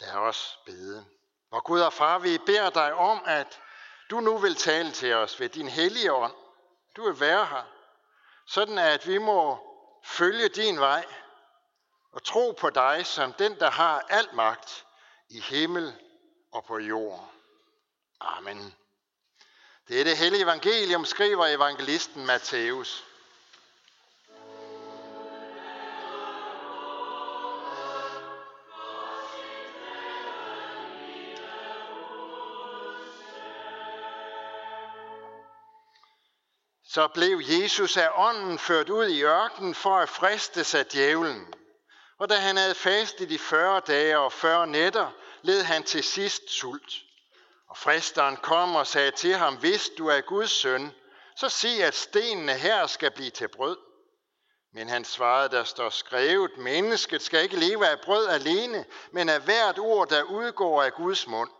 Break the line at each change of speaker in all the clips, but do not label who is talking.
Lad os bede. Og Gud og far, vi beder dig om, at du nu vil tale til os ved din hellige ånd. Du vil være her, sådan at vi må følge din vej og tro på dig som den, der har al magt i himmel og på jord. Amen. Det er det hellige evangelium, skriver evangelisten Matthæus. Så blev Jesus af ånden ført ud i ørkenen for at fristes af djævlen. Og da han havde fastet i 40 dage og 40 nætter, led han til sidst sult. Og fristeren kom og sagde til ham, hvis du er Guds søn, så sig, at stenene her skal blive til brød. Men han svarede, der står skrevet, mennesket skal ikke leve af brød alene, men af hvert ord, der udgår af Guds mund.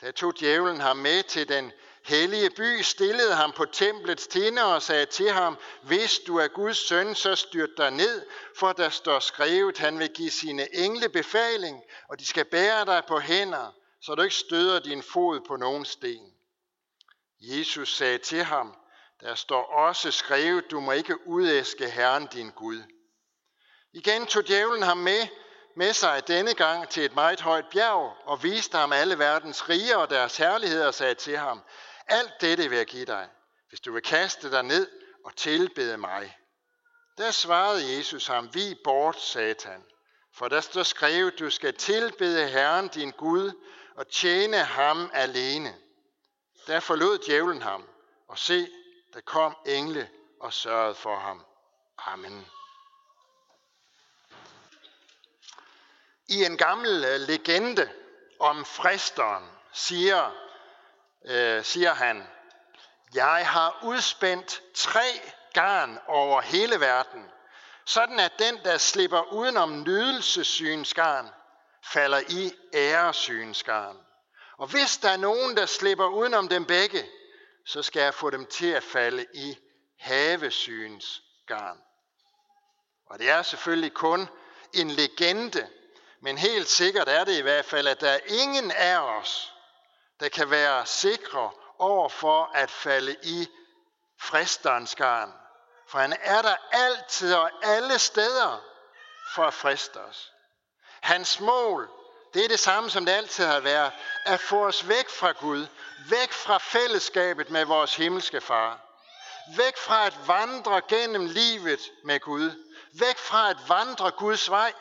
Da tog djævlen ham med til den hellige by, stillede ham på templets tinder og sagde til ham, hvis du er Guds søn, så styrt dig ned, for der står skrevet, han vil give sine engle befaling, og de skal bære dig på hænder, så du ikke støder din fod på nogen sten. Jesus sagde til ham, der står også skrevet, du må ikke udæske Herren din Gud. Igen tog djævlen ham med, med sig denne gang til et meget højt bjerg og viste ham alle verdens riger og deres herligheder og sagde til ham, alt dette vil jeg give dig, hvis du vil kaste dig ned og tilbede mig. Der svarede Jesus ham, vi bort, satan, for der står skrevet, du skal tilbede Herren din Gud og tjene ham alene. Der forlod djævlen ham, og se, der kom engle og sørgede for ham. Amen. I en gammel øh, legende om fristeren siger, øh, siger han, jeg har udspændt tre garn over hele verden, sådan at den, der slipper udenom nydelsessynsgarn, falder i æresynsgarn. Og hvis der er nogen, der slipper udenom dem begge, så skal jeg få dem til at falde i havesynsgarn. Og det er selvfølgelig kun en legende, men helt sikkert er det i hvert fald, at der er ingen af os, der kan være sikre over for at falde i fristerens garn. For han er der altid og alle steder for at friste os. Hans mål, det er det samme, som det altid har været, at få os væk fra Gud, væk fra fællesskabet med vores himmelske far, væk fra at vandre gennem livet med Gud, væk fra at vandre Guds vej.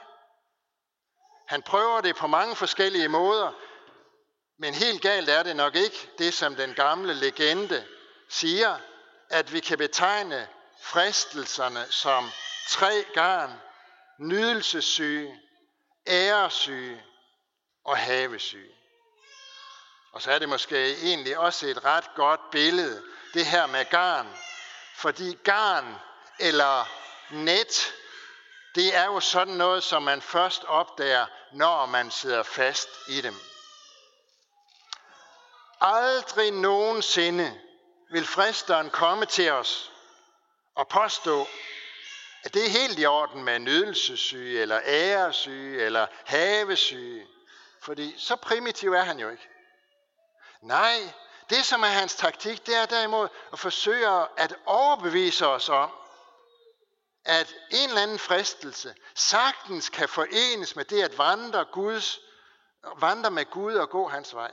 Han prøver det på mange forskellige måder, men helt galt er det nok ikke, det som den gamle legende siger, at vi kan betegne fristelserne som tre garn, nydelsessyge, æresyge og havesyge. Og så er det måske egentlig også et ret godt billede, det her med garn. Fordi garn eller net, det er jo sådan noget, som man først opdager, når man sidder fast i dem. Aldrig nogensinde vil fristeren komme til os og påstå, at det er helt i orden med nydelsessyge, eller æresyge, eller havesyge. Fordi så primitiv er han jo ikke. Nej, det som er hans taktik, det er derimod at forsøge at overbevise os om, at en eller anden fristelse sagtens kan forenes med det at vandre, Guds, vandre med Gud og gå hans vej.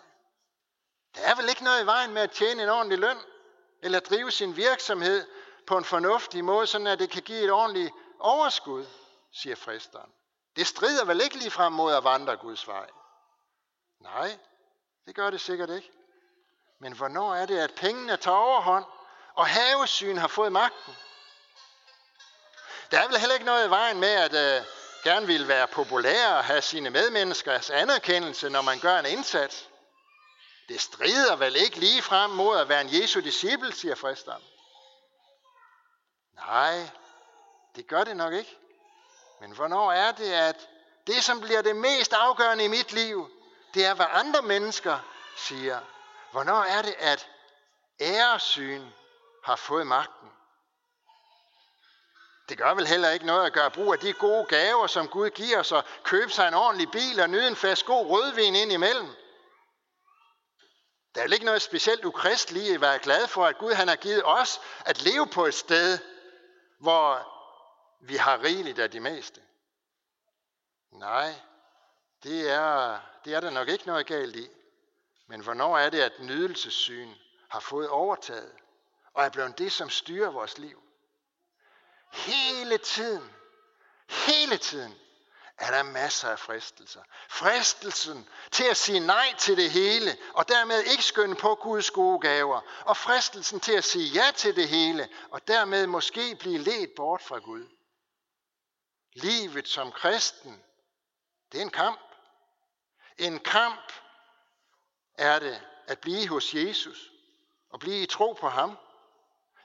Der er vel ikke noget i vejen med at tjene en ordentlig løn, eller drive sin virksomhed på en fornuftig måde, sådan at det kan give et ordentligt overskud, siger fristeren. Det strider vel ikke lige frem mod at vandre Guds vej? Nej, det gør det sikkert ikke. Men hvornår er det, at pengene tager overhånd, og havesyn har fået magten? Der er vel heller ikke noget i vejen med, at øh, gerne vil være populær og have sine medmenneskers anerkendelse, når man gør en indsats. Det strider vel ikke lige frem mod at være en Jesu disciple, siger fristeren. Nej, det gør det nok ikke. Men hvornår er det, at det, som bliver det mest afgørende i mit liv, det er, hvad andre mennesker siger. Hvornår er det, at æresyn har fået magten? Det gør vel heller ikke noget at gøre brug af de gode gaver, som Gud giver os, og købe sig en ordentlig bil og nyde en fast god rødvin ind imellem. Der er jo ikke noget specielt ukristeligt at være glad for, at Gud han har givet os at leve på et sted, hvor vi har rigeligt af de meste. Nej, det er, det er der nok ikke noget galt i. Men hvornår er det, at nydelsessyn har fået overtaget, og er blevet det, som styrer vores liv? Hele tiden, hele tiden, er der masser af fristelser. Fristelsen til at sige nej til det hele, og dermed ikke skynde på Guds gode gaver. Og fristelsen til at sige ja til det hele, og dermed måske blive ledt bort fra Gud. Livet som kristen, det er en kamp. En kamp er det at blive hos Jesus og blive i tro på ham.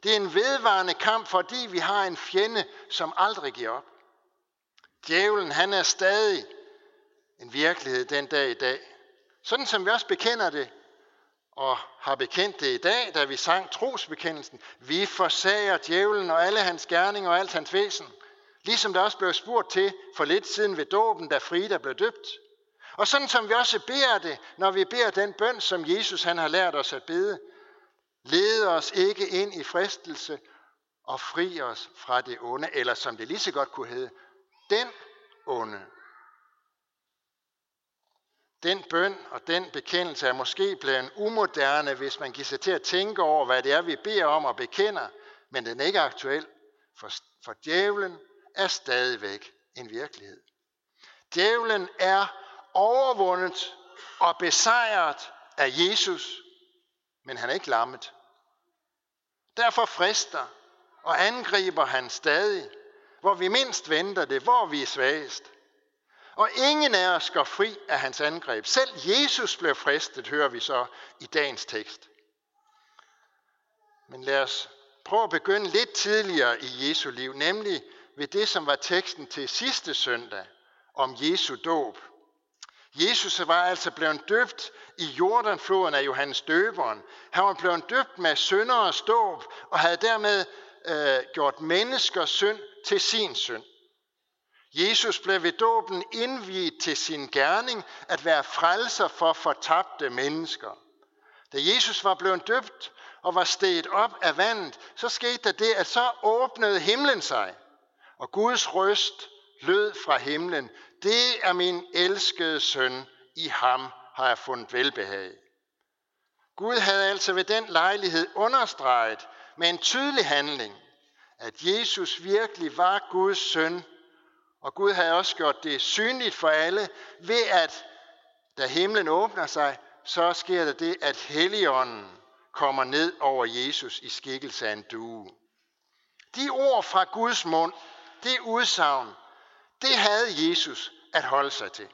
Det er en vedvarende kamp, fordi vi har en fjende, som aldrig giver op. Djævlen, han er stadig en virkelighed den dag i dag. Sådan som vi også bekender det, og har bekendt det i dag, da vi sang trosbekendelsen. Vi forsager djævlen og alle hans gerninger og alt hans væsen. Ligesom der også blev spurgt til for lidt siden ved dåben, da Frida blev døbt. Og sådan som vi også beder det, når vi beder den bøn, som Jesus han har lært os at bede. Led os ikke ind i fristelse og fri os fra det onde, eller som det lige så godt kunne hedde, den onde. Den bøn og den bekendelse er måske blevet umoderne, hvis man giver sig til at tænke over, hvad det er, vi beder om og bekender, men den er ikke aktuel, for, for djævlen er stadigvæk en virkelighed. Djævlen er overvundet og besejret af Jesus, men han er ikke lammet. Derfor frister og angriber han stadig, hvor vi mindst venter det, hvor vi er svagest. Og ingen af os går fri af hans angreb. Selv Jesus blev fristet, hører vi så i dagens tekst. Men lad os prøve at begynde lidt tidligere i Jesu liv, nemlig ved det, som var teksten til sidste søndag om Jesu dåb. Jesus var altså blevet døbt i Jordanfloden af Johannes døberen. Han var blevet døbt med sønder og ståb, og havde dermed øh, gjort menneskers synd til sin synd. Jesus blev ved dåben indviet til sin gerning at være frelser for fortabte mennesker. Da Jesus var blevet døbt og var steget op af vandet, så skete der det, at så åbnede himlen sig, og Guds røst lød fra himlen. Det er min elskede søn, i ham har jeg fundet velbehag. Gud havde altså ved den lejlighed understreget med en tydelig handling, at Jesus virkelig var Guds søn, og Gud havde også gjort det synligt for alle, ved at da himlen åbner sig, så sker der det, at Helligånden kommer ned over Jesus i skikkelse af en due. De ord fra Guds mund, det udsagn, det havde Jesus at holde sig til.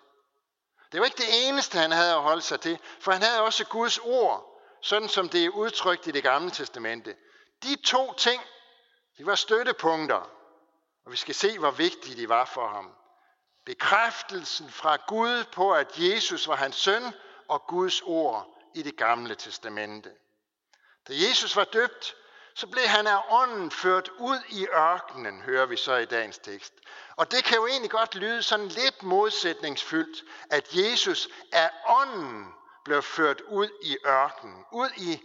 Det var ikke det eneste, han havde at holde sig til, for han havde også Guds ord, sådan som det er udtrykt i det gamle testamente. De to ting, de var støttepunkter, og vi skal se, hvor vigtige de var for ham. Bekræftelsen fra Gud på, at Jesus var hans søn, og Guds ord i det gamle testamente. Da Jesus var døbt, så blev han af ånden ført ud i ørkenen, hører vi så i dagens tekst. Og det kan jo egentlig godt lyde sådan lidt modsætningsfyldt, at Jesus af ånden blev ført ud i ørkenen, ud i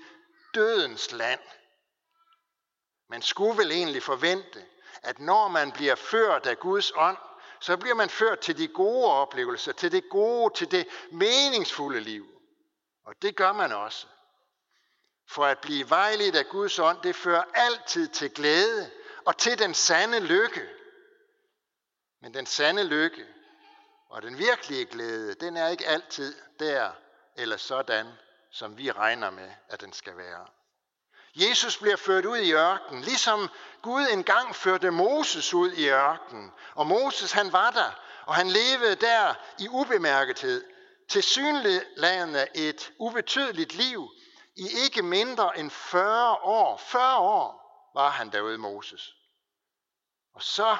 dødens land. Man skulle vel egentlig forvente, at når man bliver ført af Guds ånd, så bliver man ført til de gode oplevelser, til det gode, til det meningsfulde liv. Og det gør man også. For at blive vejledt af Guds ånd, det fører altid til glæde og til den sande lykke. Men den sande lykke og den virkelige glæde, den er ikke altid der eller sådan, som vi regner med, at den skal være. Jesus bliver ført ud i ørkenen, ligesom Gud engang førte Moses ud i ørkenen. Og Moses han var der, og han levede der i ubemærkethed, til synligladende et ubetydeligt liv, i ikke mindre end 40 år. 40 år var han derude Moses. Og så,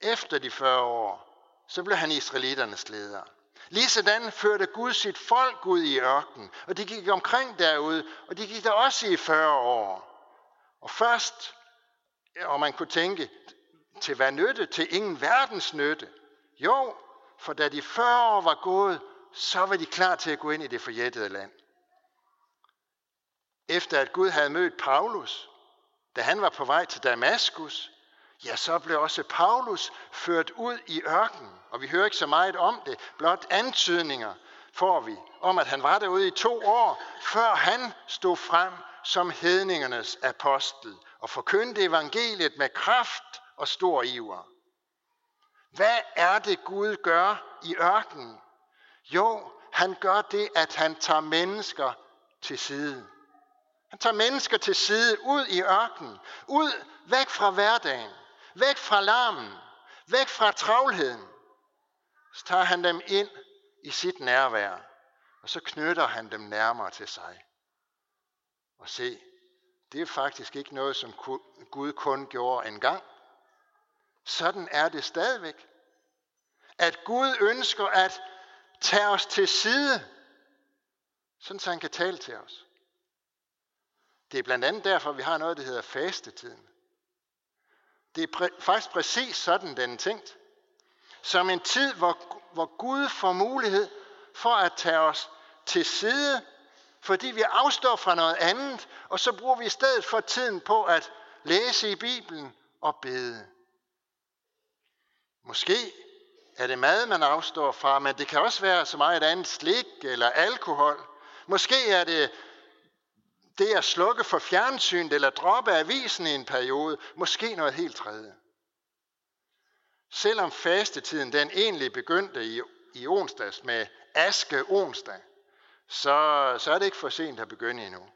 efter de 40 år, så blev han israeliternes leder. Ligesådan førte Gud sit folk ud i ørkenen, og de gik omkring derude, og de gik der også i 40 år. Og først, og man kunne tænke, til hvad nytte? Til ingen verdens nytte. Jo, for da de 40 år var gået, så var de klar til at gå ind i det forjættede land. Efter at Gud havde mødt Paulus, da han var på vej til Damaskus, ja, så blev også Paulus ført ud i ørkenen. Og vi hører ikke så meget om det, blot antydninger får vi om, at han var derude i to år, før han stod frem som hedningernes apostel og forkyndte evangeliet med kraft og stor iver. Hvad er det Gud gør i ørkenen? Jo, han gør det, at han tager mennesker til side. Han tager mennesker til side ud i ørkenen, ud væk fra hverdagen, væk fra larmen, væk fra travlheden. Så tager han dem ind i sit nærvær, og så knytter han dem nærmere til sig. Og se, det er faktisk ikke noget, som Gud kun gjorde engang. Sådan er det stadigvæk. At Gud ønsker at tage os til side, sådan så han kan tale til os. Det er blandt andet derfor, vi har noget, der hedder fastetiden. Det er præ- faktisk præcis sådan, den er tænkt. Som en tid, hvor, hvor Gud får mulighed for at tage os til side, fordi vi afstår fra noget andet, og så bruger vi i stedet for tiden på at læse i Bibelen og bede. Måske er det mad, man afstår fra, men det kan også være så meget andet slik eller alkohol. Måske er det det at slukke for fjernsynet eller droppe avisen i en periode. Måske noget helt tredje. Selvom fastetiden den egentlig begyndte i, i onsdags med aske onsdag, så, så er det ikke for sent at begynde endnu.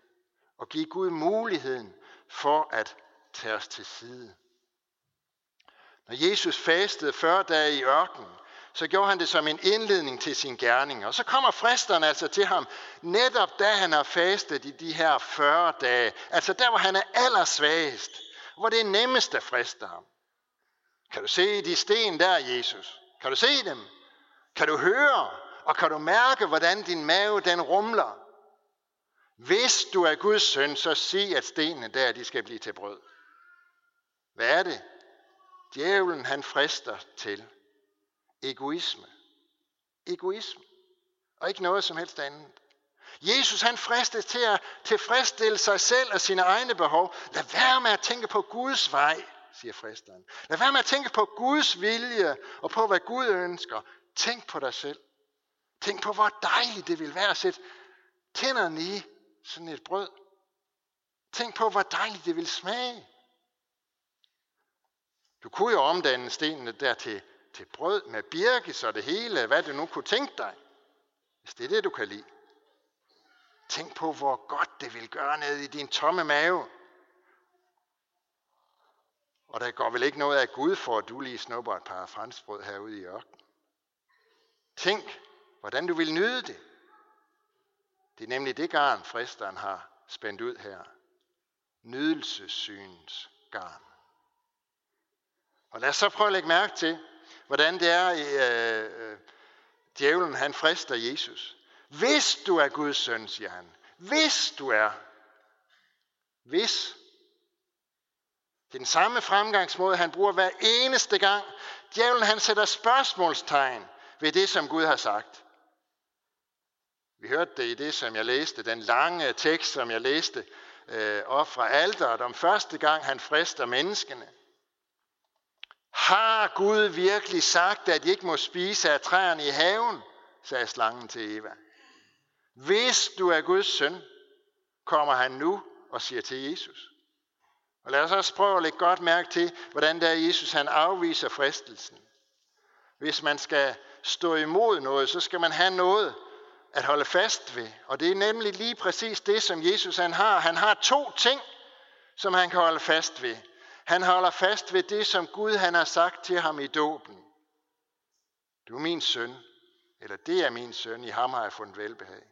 Og give Gud muligheden for at tage os til side. Når Jesus fastede 40 dage i ørkenen, så gjorde han det som en indledning til sin gerning. Og så kommer fristeren altså til ham, netop da han har fastet i de her 40 dage. Altså der, hvor han er allersvagest. Hvor det er nemmest at friste ham. Kan du se de sten der, Jesus? Kan du se dem? Kan du høre? Og kan du mærke, hvordan din mave den rumler? Hvis du er Guds søn, så sig, at stenene der, de skal blive til brød. Hvad er det? Djævlen han frister til egoisme. Egoisme. Og ikke noget som helst andet. Jesus han fristes til at tilfredsstille sig selv og sine egne behov. Lad være med at tænke på Guds vej, siger fristeren. Lad være med at tænke på Guds vilje og på, hvad Gud ønsker. Tænk på dig selv. Tænk på, hvor dejligt det vil være at sætte tænderne i sådan et brød. Tænk på, hvor dejligt det vil smage. Du kunne jo omdanne stenene der til, brød med birkes og det hele, hvad du nu kunne tænke dig. Hvis det er det, du kan lide. Tænk på, hvor godt det vil gøre ned i din tomme mave. Og der går vel ikke noget af Gud for, at du lige snupper et par franskbrød herude i ørkenen. Tænk, hvordan du vil nyde det. Det er nemlig det garn, fristeren har spændt ud her. Nydelsessyns garn. Og lad os så prøve at lægge mærke til, hvordan det er, øh, øh, djævlen han frister Jesus. Hvis du er Guds søn, siger han. Hvis du er. Hvis. Det er den samme fremgangsmåde, han bruger hver eneste gang. Djævlen han sætter spørgsmålstegn ved det, som Gud har sagt. Vi hørte det i det, som jeg læste, den lange tekst, som jeg læste øh, op fra alderet, om første gang han frister menneskene. Har Gud virkelig sagt, at I ikke må spise af træerne i haven? sagde slangen til Eva. Hvis du er Guds søn, kommer han nu og siger til Jesus. Og lad os også prøve at lægge godt mærke til, hvordan der Jesus han afviser fristelsen. Hvis man skal stå imod noget, så skal man have noget at holde fast ved. Og det er nemlig lige præcis det, som Jesus han har. Han har to ting, som han kan holde fast ved. Han holder fast ved det, som Gud han har sagt til ham i dåben. Du er min søn, eller det er min søn, i ham har jeg fundet velbehag.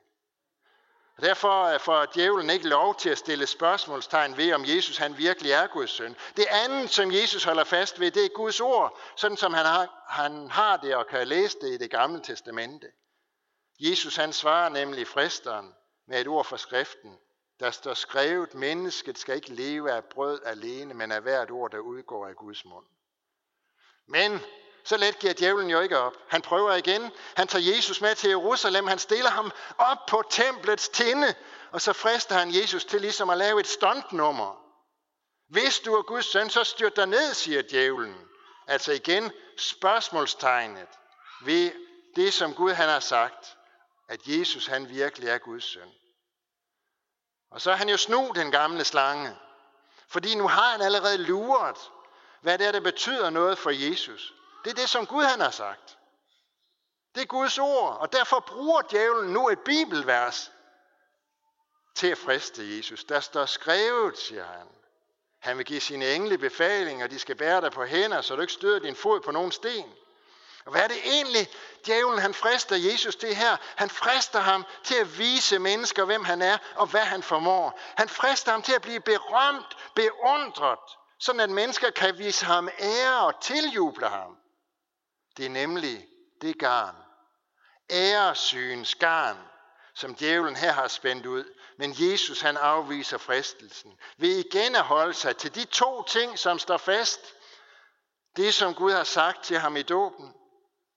Og derfor får djævlen ikke lov til at stille spørgsmålstegn ved, om Jesus han virkelig er Guds søn. Det andet, som Jesus holder fast ved, det er Guds ord, sådan som han har, han har det og kan læse det i det gamle testamente. Jesus han svarer nemlig fristeren med et ord fra skriften. Der står skrevet, mennesket skal ikke leve af brød alene, men af hvert ord, der udgår af Guds mund. Men så let giver djævlen jo ikke op. Han prøver igen. Han tager Jesus med til Jerusalem. Han stiller ham op på templets tinde. Og så frister han Jesus til ligesom at lave et stuntnummer. Hvis du er Guds søn, så styrt dig ned, siger djævlen. Altså igen spørgsmålstegnet ved det, som Gud han har sagt, at Jesus han virkelig er Guds søn. Og så er han jo snu, den gamle slange. Fordi nu har han allerede luret, hvad det er, der betyder noget for Jesus. Det er det, som Gud han har sagt. Det er Guds ord, og derfor bruger djævlen nu et bibelvers til at friste Jesus. Der står skrevet, siger han. Han vil give sine engle befalinger, og de skal bære dig på hænder, så du ikke støder din fod på nogen sten. Og hvad er det egentlig, djævlen han frister Jesus til her? Han frister ham til at vise mennesker, hvem han er og hvad han formår. Han frister ham til at blive berømt, beundret, sådan at mennesker kan vise ham ære og tiljuble ham. Det er nemlig det garn, æresygens garn, som djævlen her har spændt ud. Men Jesus han afviser fristelsen ved igen at holde sig til de to ting, som står fast. Det, som Gud har sagt til ham i dåben,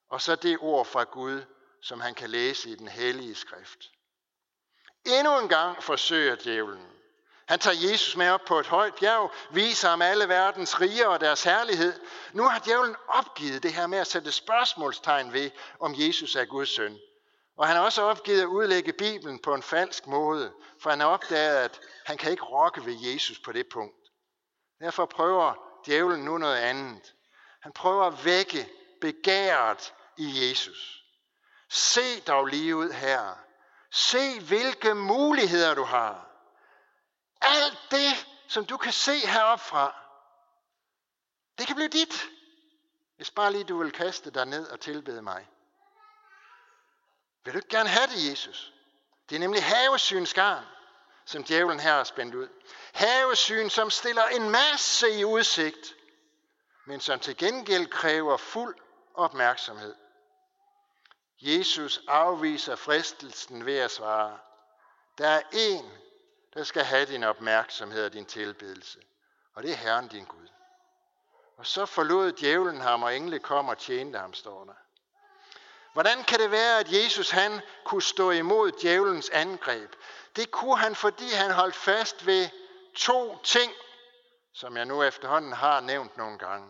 og så det ord fra Gud, som han kan læse i den hellige skrift. Endnu en gang forsøger djævlen. Han tager Jesus med op på et højt bjerg, viser ham alle verdens riger og deres herlighed. Nu har djævlen opgivet det her med at sætte spørgsmålstegn ved, om Jesus er Guds søn. Og han har også opgivet at udlægge Bibelen på en falsk måde, for han har opdaget, at han kan ikke rokke ved Jesus på det punkt. Derfor prøver djævlen nu noget andet. Han prøver at vække begæret i Jesus. Se dog lige ud her. Se, hvilke muligheder du har. Alt det, som du kan se heroppe fra, det kan blive dit, hvis bare lige du vil kaste dig ned og tilbede mig. Vil du ikke gerne have det, Jesus? Det er nemlig havesyns garn, som djævlen her har spændt ud. Havesyn, som stiller en masse i udsigt, men som til gengæld kræver fuld opmærksomhed. Jesus afviser fristelsen ved at svare, der er en, der skal have din opmærksomhed og din tilbedelse, og det er Herren din Gud. Og så forlod djævlen ham, og engle kom og tjente ham, står der. Hvordan kan det være, at Jesus han kunne stå imod djævelens angreb? Det kunne han, fordi han holdt fast ved to ting, som jeg nu efterhånden har nævnt nogle gange.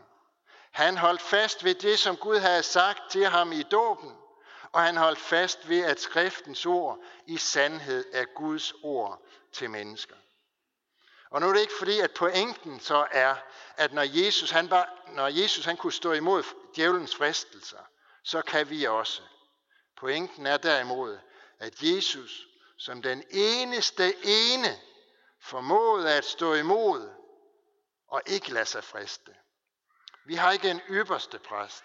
Han holdt fast ved det, som Gud havde sagt til ham i dåben, og han holdt fast ved, at skriftens ord i sandhed er Guds ord til mennesker. Og nu er det ikke fordi, at pointen så er, at når Jesus han, var, når Jesus han kunne stå imod djævelens fristelser, så kan vi også. Pointen er derimod, at Jesus som den eneste ene formåede at stå imod og ikke lade sig friste. Vi har ikke en ypperste præst,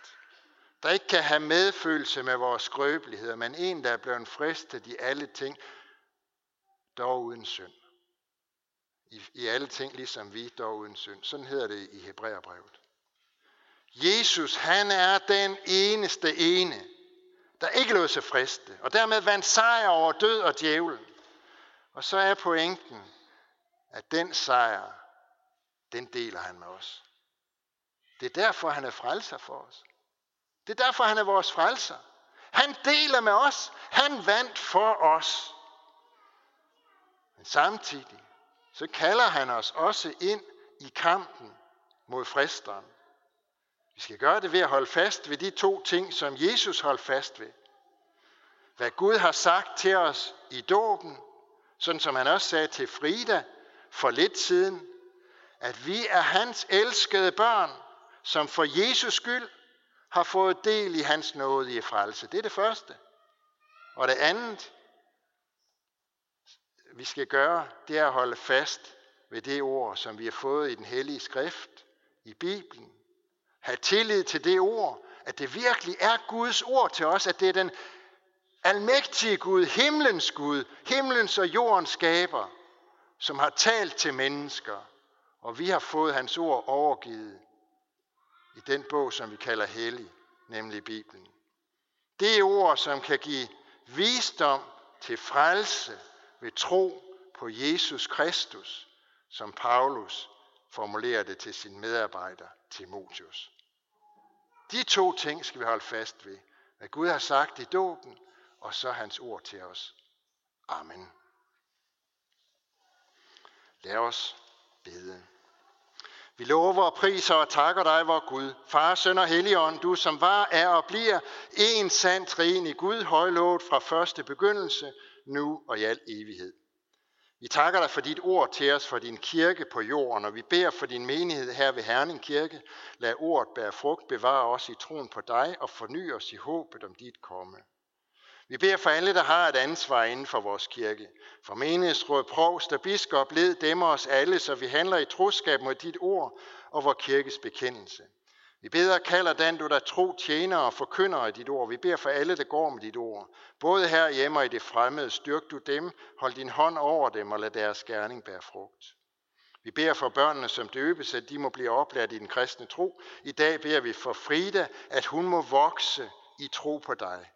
der ikke kan have medfølelse med vores skrøbeligheder, men en, der er blevet fristet i alle ting, dog uden synd. I, I alle ting, ligesom vi, dog uden synd. Sådan hedder det i Hebræerbrevet. Jesus, han er den eneste ene, der ikke lod sig friste, og dermed vandt sejr over død og djævel. Og så er pointen, at den sejr, den deler han med os. Det er derfor, han er frelser for os. Det er derfor, han er vores frelser. Han deler med os. Han vandt for os. Men samtidig, så kalder han os også ind i kampen mod fristeren. Vi skal gøre det ved at holde fast ved de to ting, som Jesus holdt fast ved. Hvad Gud har sagt til os i dåben, sådan som han også sagde til Frida for lidt siden, at vi er hans elskede børn, som for Jesus skyld har fået del i hans nåde i frelse. Det er det første. Og det andet, vi skal gøre, det er at holde fast ved det ord, som vi har fået i den hellige skrift, i Bibelen. Ha' tillid til det ord, at det virkelig er Guds ord til os, at det er den almægtige Gud, himlens Gud, himlens og jordens skaber, som har talt til mennesker, og vi har fået hans ord overgivet i den bog, som vi kalder hellig, nemlig Bibelen. Det er ord, som kan give visdom til frelse ved tro på Jesus Kristus, som Paulus formulerer det til sin medarbejder Timotius. De to ting skal vi holde fast ved. Hvad Gud har sagt i dåben, og så hans ord til os. Amen. Lad os bede. Vi lover og priser og takker dig, vor Gud, Far, Søn og Helligånd, du som var, er og bliver en sand trin i Gud, højlovet fra første begyndelse, nu og i al evighed. Vi takker dig for dit ord til os, for din kirke på jorden, og vi beder for din menighed her ved Herning Kirke. Lad ordet bære frugt, bevare os i troen på dig og forny os i håbet om dit komme. Vi beder for alle, der har et ansvar inden for vores kirke. For menighedsråd, provst og biskop, led dem os alle, så vi handler i troskab mod dit ord og vores kirkes bekendelse. Vi beder kalder den, du der tro tjener og forkynder af dit ord. Vi beder for alle, der går med dit ord. Både her hjemme og i det fremmede, styrk du dem, hold din hånd over dem og lad deres gerning bære frugt. Vi beder for børnene, som døbes, at de må blive oplært i den kristne tro. I dag beder vi for Frida, at hun må vokse i tro på dig.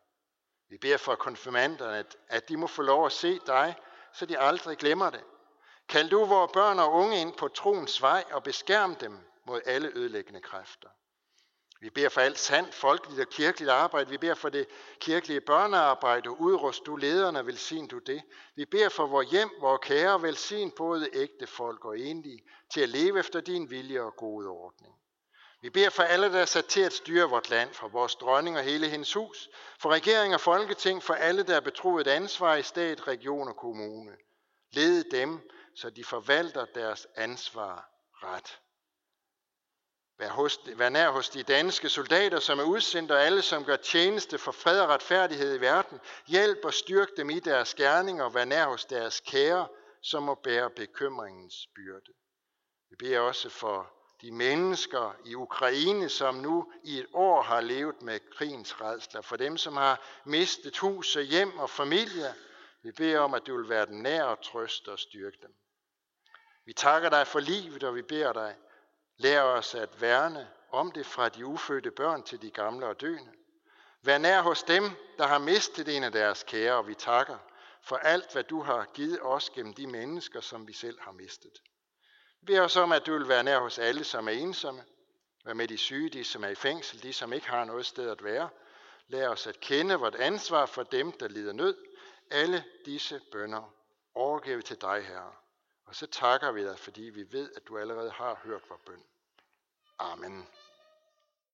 Vi beder for konfirmanderne, at, at de må få lov at se dig, så de aldrig glemmer det. Kald du vores børn og unge ind på troens vej og beskærm dem mod alle ødelæggende kræfter. Vi beder for alt sandt folkeligt og kirkeligt arbejde. Vi beder for det kirkelige børnearbejde. Udrust du lederne, velsign du det. Vi beder for vores hjem, vores kære, velsign både ægte folk og enlige, til at leve efter din vilje og gode ordning. Vi beder for alle, der er sat til at styre vort land, for vores dronning og hele hendes hus, for regering og folketing, for alle, der er betroet et ansvar i stat, region og kommune. Led dem, så de forvalter deres ansvar ret. Vær, hos, vær nær hos de danske soldater, som er udsendt, og alle, som gør tjeneste for fred og retfærdighed i verden. Hjælp og styrk dem i deres gerninger, og vær nær hos deres kære, som må bære bekymringens byrde. Vi beder også for de mennesker i Ukraine, som nu i et år har levet med krigens redsler, for dem, som har mistet hus og hjem og familie. Vi beder om, at du vil være den nær og trøste og styrke dem. Vi takker dig for livet, og vi beder dig, lær os at værne om det fra de ufødte børn til de gamle og døende. Vær nær hos dem, der har mistet en af deres kære, og vi takker for alt, hvad du har givet os gennem de mennesker, som vi selv har mistet. Vi beder os om, at du vil være nær hos alle, som er ensomme. Vær med de syge, de som er i fængsel, de som ikke har noget sted at være. Lær os at kende vort ansvar for dem, der lider nød. Alle disse bønder overgiver vi til dig, Herre. Og så takker vi dig, fordi vi ved, at du allerede har hørt vores bøn. Amen.